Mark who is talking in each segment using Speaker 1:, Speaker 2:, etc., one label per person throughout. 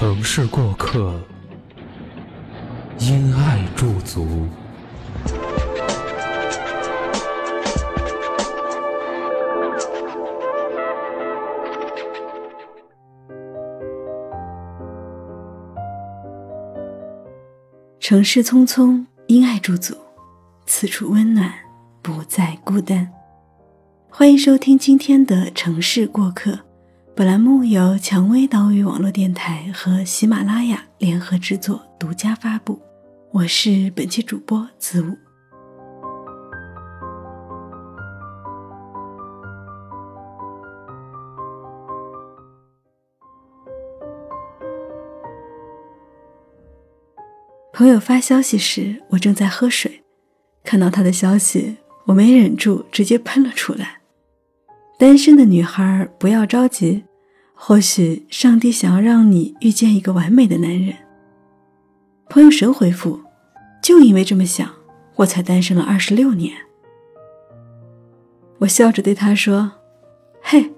Speaker 1: 城市过客，因爱驻足。
Speaker 2: 城市匆匆，因爱驻足，此处温暖，不再孤单。欢迎收听今天的《城市过客》。本栏目由蔷薇岛屿网络电台和喜马拉雅联合制作、独家发布。我是本期主播子午。朋友发消息时，我正在喝水，看到他的消息，我没忍住，直接喷了出来。单身的女孩不要着急。或许上帝想要让你遇见一个完美的男人。朋友神回复：“就因为这么想，我才单身了二十六年。”我笑着对他说：“嘿，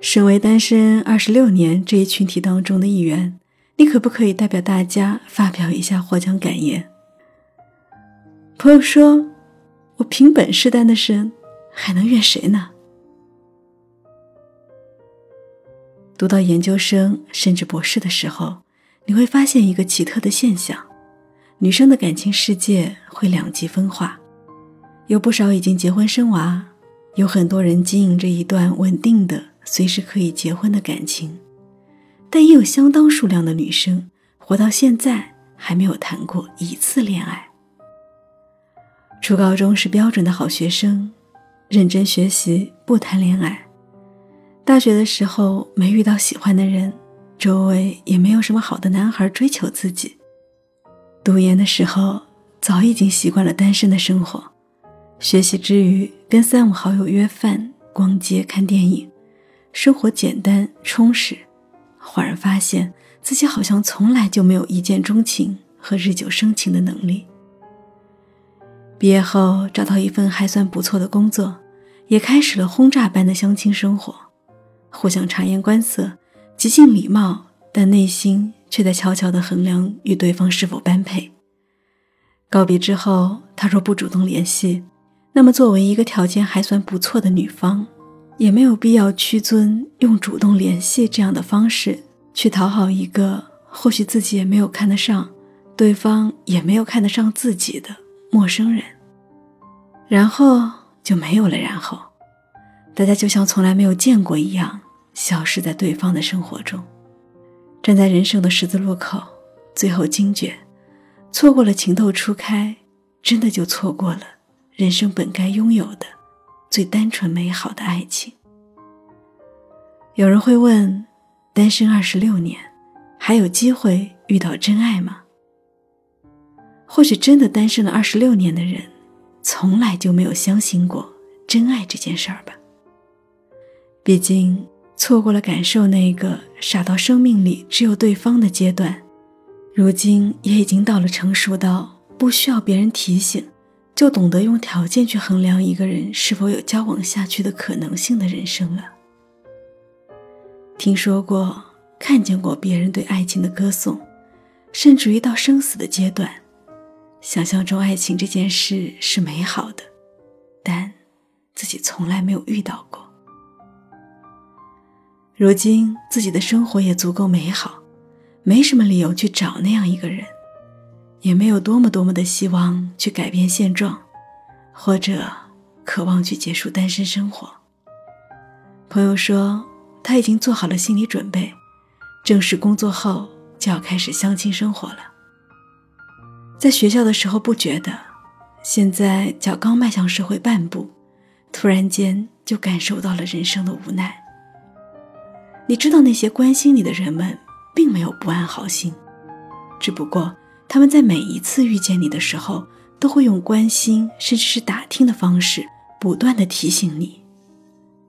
Speaker 2: 身为单身二十六年这一群体当中的一员，你可不可以代表大家发表一下获奖感言？”朋友说：“我凭本事单的身，还能怨谁呢？”读到研究生甚至博士的时候，你会发现一个奇特的现象：女生的感情世界会两极分化，有不少已经结婚生娃，有很多人经营着一段稳定的、随时可以结婚的感情，但也有相当数量的女生活到现在还没有谈过一次恋爱。初高中是标准的好学生，认真学习，不谈恋爱。大学的时候没遇到喜欢的人，周围也没有什么好的男孩追求自己。读研的时候早已经习惯了单身的生活，学习之余跟三五好友约饭、逛街、看电影，生活简单充实。恍然发现自己好像从来就没有一见钟情和日久生情的能力。毕业后找到一份还算不错的工作，也开始了轰炸般的相亲生活。互相察言观色，极尽礼貌，但内心却在悄悄地衡量与对方是否般配。告别之后，他若不主动联系，那么作为一个条件还算不错的女方，也没有必要屈尊用主动联系这样的方式去讨好一个或许自己也没有看得上，对方也没有看得上自己的陌生人。然后就没有了然后。大家就像从来没有见过一样，消失在对方的生活中。站在人生的十字路口，最后惊觉，错过了情窦初开，真的就错过了人生本该拥有的最单纯美好的爱情。有人会问：单身二十六年，还有机会遇到真爱吗？或许真的单身了二十六年的人，从来就没有相信过真爱这件事儿吧。毕竟错过了感受那个傻到生命里只有对方的阶段，如今也已经到了成熟到不需要别人提醒，就懂得用条件去衡量一个人是否有交往下去的可能性的人生了。听说过、看见过别人对爱情的歌颂，甚至于到生死的阶段，想象中爱情这件事是美好的，但自己从来没有遇到过。如今自己的生活也足够美好，没什么理由去找那样一个人，也没有多么多么的希望去改变现状，或者渴望去结束单身生活。朋友说他已经做好了心理准备，正式工作后就要开始相亲生活了。在学校的时候不觉得，现在脚刚迈向社会半步，突然间就感受到了人生的无奈。你知道那些关心你的人们并没有不安好心，只不过他们在每一次遇见你的时候，都会用关心甚至是打听的方式，不断的提醒你：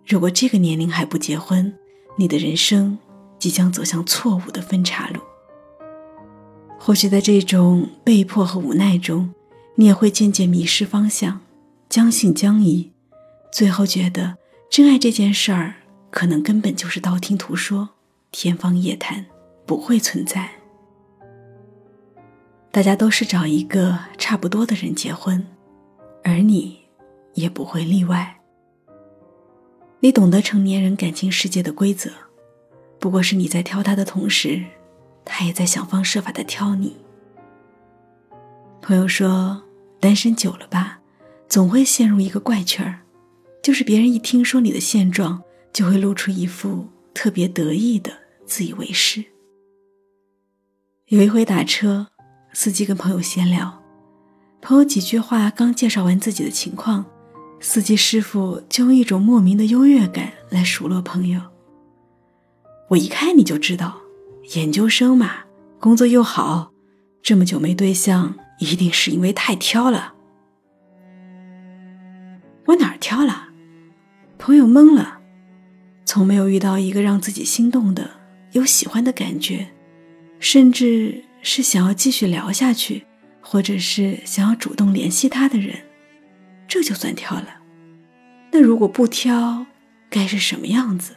Speaker 2: 如果这个年龄还不结婚，你的人生即将走向错误的分岔路。或许在这种被迫和无奈中，你也会渐渐迷失方向，将信将疑，最后觉得真爱这件事儿可能根本就是道听途说、天方夜谭，不会存在。大家都是找一个差不多的人结婚，而你也不会例外。你懂得成年人感情世界的规则，不过是你在挑他的同时。他也在想方设法的挑你。朋友说，单身久了吧，总会陷入一个怪圈儿，就是别人一听说你的现状，就会露出一副特别得意的自以为是。有一回打车，司机跟朋友闲聊，朋友几句话刚介绍完自己的情况，司机师傅就用一种莫名的优越感来数落朋友。我一看你就知道。研究生嘛，工作又好，这么久没对象，一定是因为太挑了。我哪儿挑了？朋友懵了，从没有遇到一个让自己心动的、有喜欢的感觉，甚至是想要继续聊下去，或者是想要主动联系他的人，这就算挑了。那如果不挑，该是什么样子？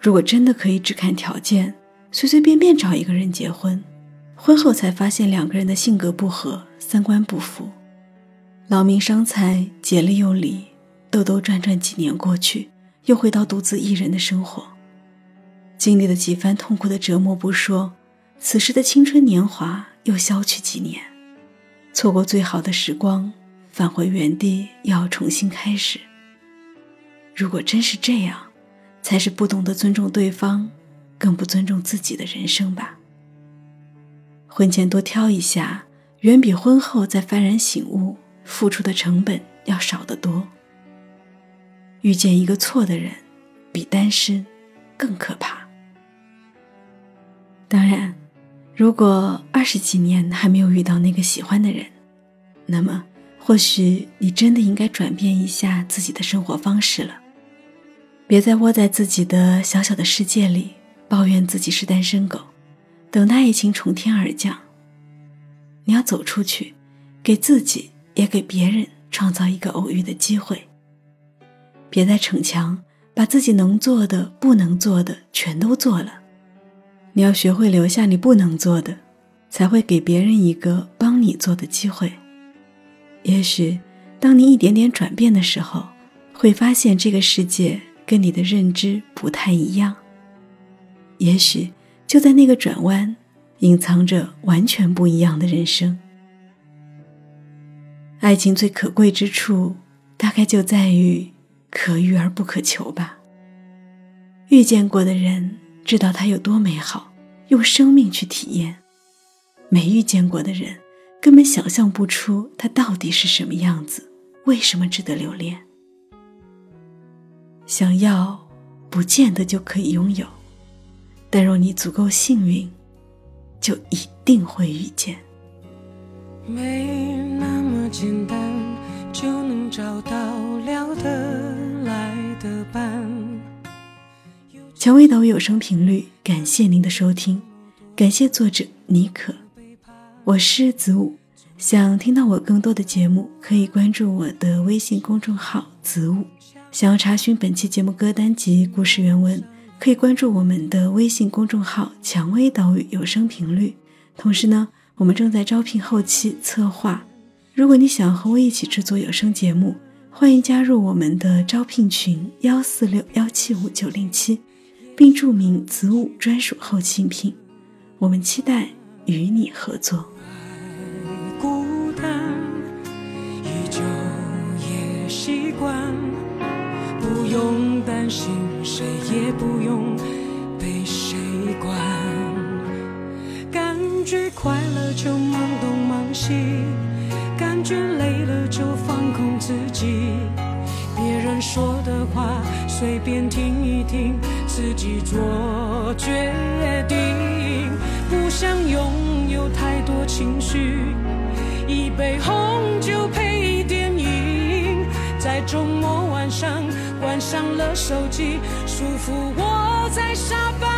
Speaker 2: 如果真的可以只看条件？随随便便找一个人结婚，婚后才发现两个人的性格不合、三观不符，劳民伤财、竭力又离，兜兜转转几年过去，又回到独自一人的生活，经历了几番痛苦的折磨不说，此时的青春年华又消去几年，错过最好的时光，返回原地又要重新开始。如果真是这样，才是不懂得尊重对方。更不尊重自己的人生吧。婚前多挑一下，远比婚后再幡然醒悟付出的成本要少得多。遇见一个错的人，比单身更可怕。当然，如果二十几年还没有遇到那个喜欢的人，那么或许你真的应该转变一下自己的生活方式了，别再窝在自己的小小的世界里。抱怨自己是单身狗，等待爱情从天而降。你要走出去，给自己也给别人创造一个偶遇的机会。别再逞强，把自己能做的、不能做的全都做了。你要学会留下你不能做的，才会给别人一个帮你做的机会。也许，当你一点点转变的时候，会发现这个世界跟你的认知不太一样。也许就在那个转弯，隐藏着完全不一样的人生。爱情最可贵之处，大概就在于可遇而不可求吧。遇见过的人知道它有多美好，用生命去体验；没遇见过的人，根本想象不出它到底是什么样子，为什么值得留恋。想要，不见得就可以拥有。但若你足够幸运，就一定会遇见。没那么简单，就能找到聊的蔷薇岛屿有声频率，感谢您的收听，感谢作者妮可，我是子午。想听到我更多的节目，可以关注我的微信公众号子午。想要查询本期节目歌单及故事原文。可以关注我们的微信公众号“蔷薇岛屿有声频率”，同时呢，我们正在招聘后期策划。如果你想和我一起制作有声节目，欢迎加入我们的招聘群幺四六幺七五九零七，并注明子午专属后期应聘。我们期待与你合作。孤单，依旧也习惯。不用担心，谁也不用被谁管。感觉快乐就忙东忙西，感觉累了就放空自己。别人说的话随便听一听。
Speaker 3: 自己做决定，不想拥有太多情绪，一杯红酒配电影，在周末晚上关上了手机，舒服窝在沙发。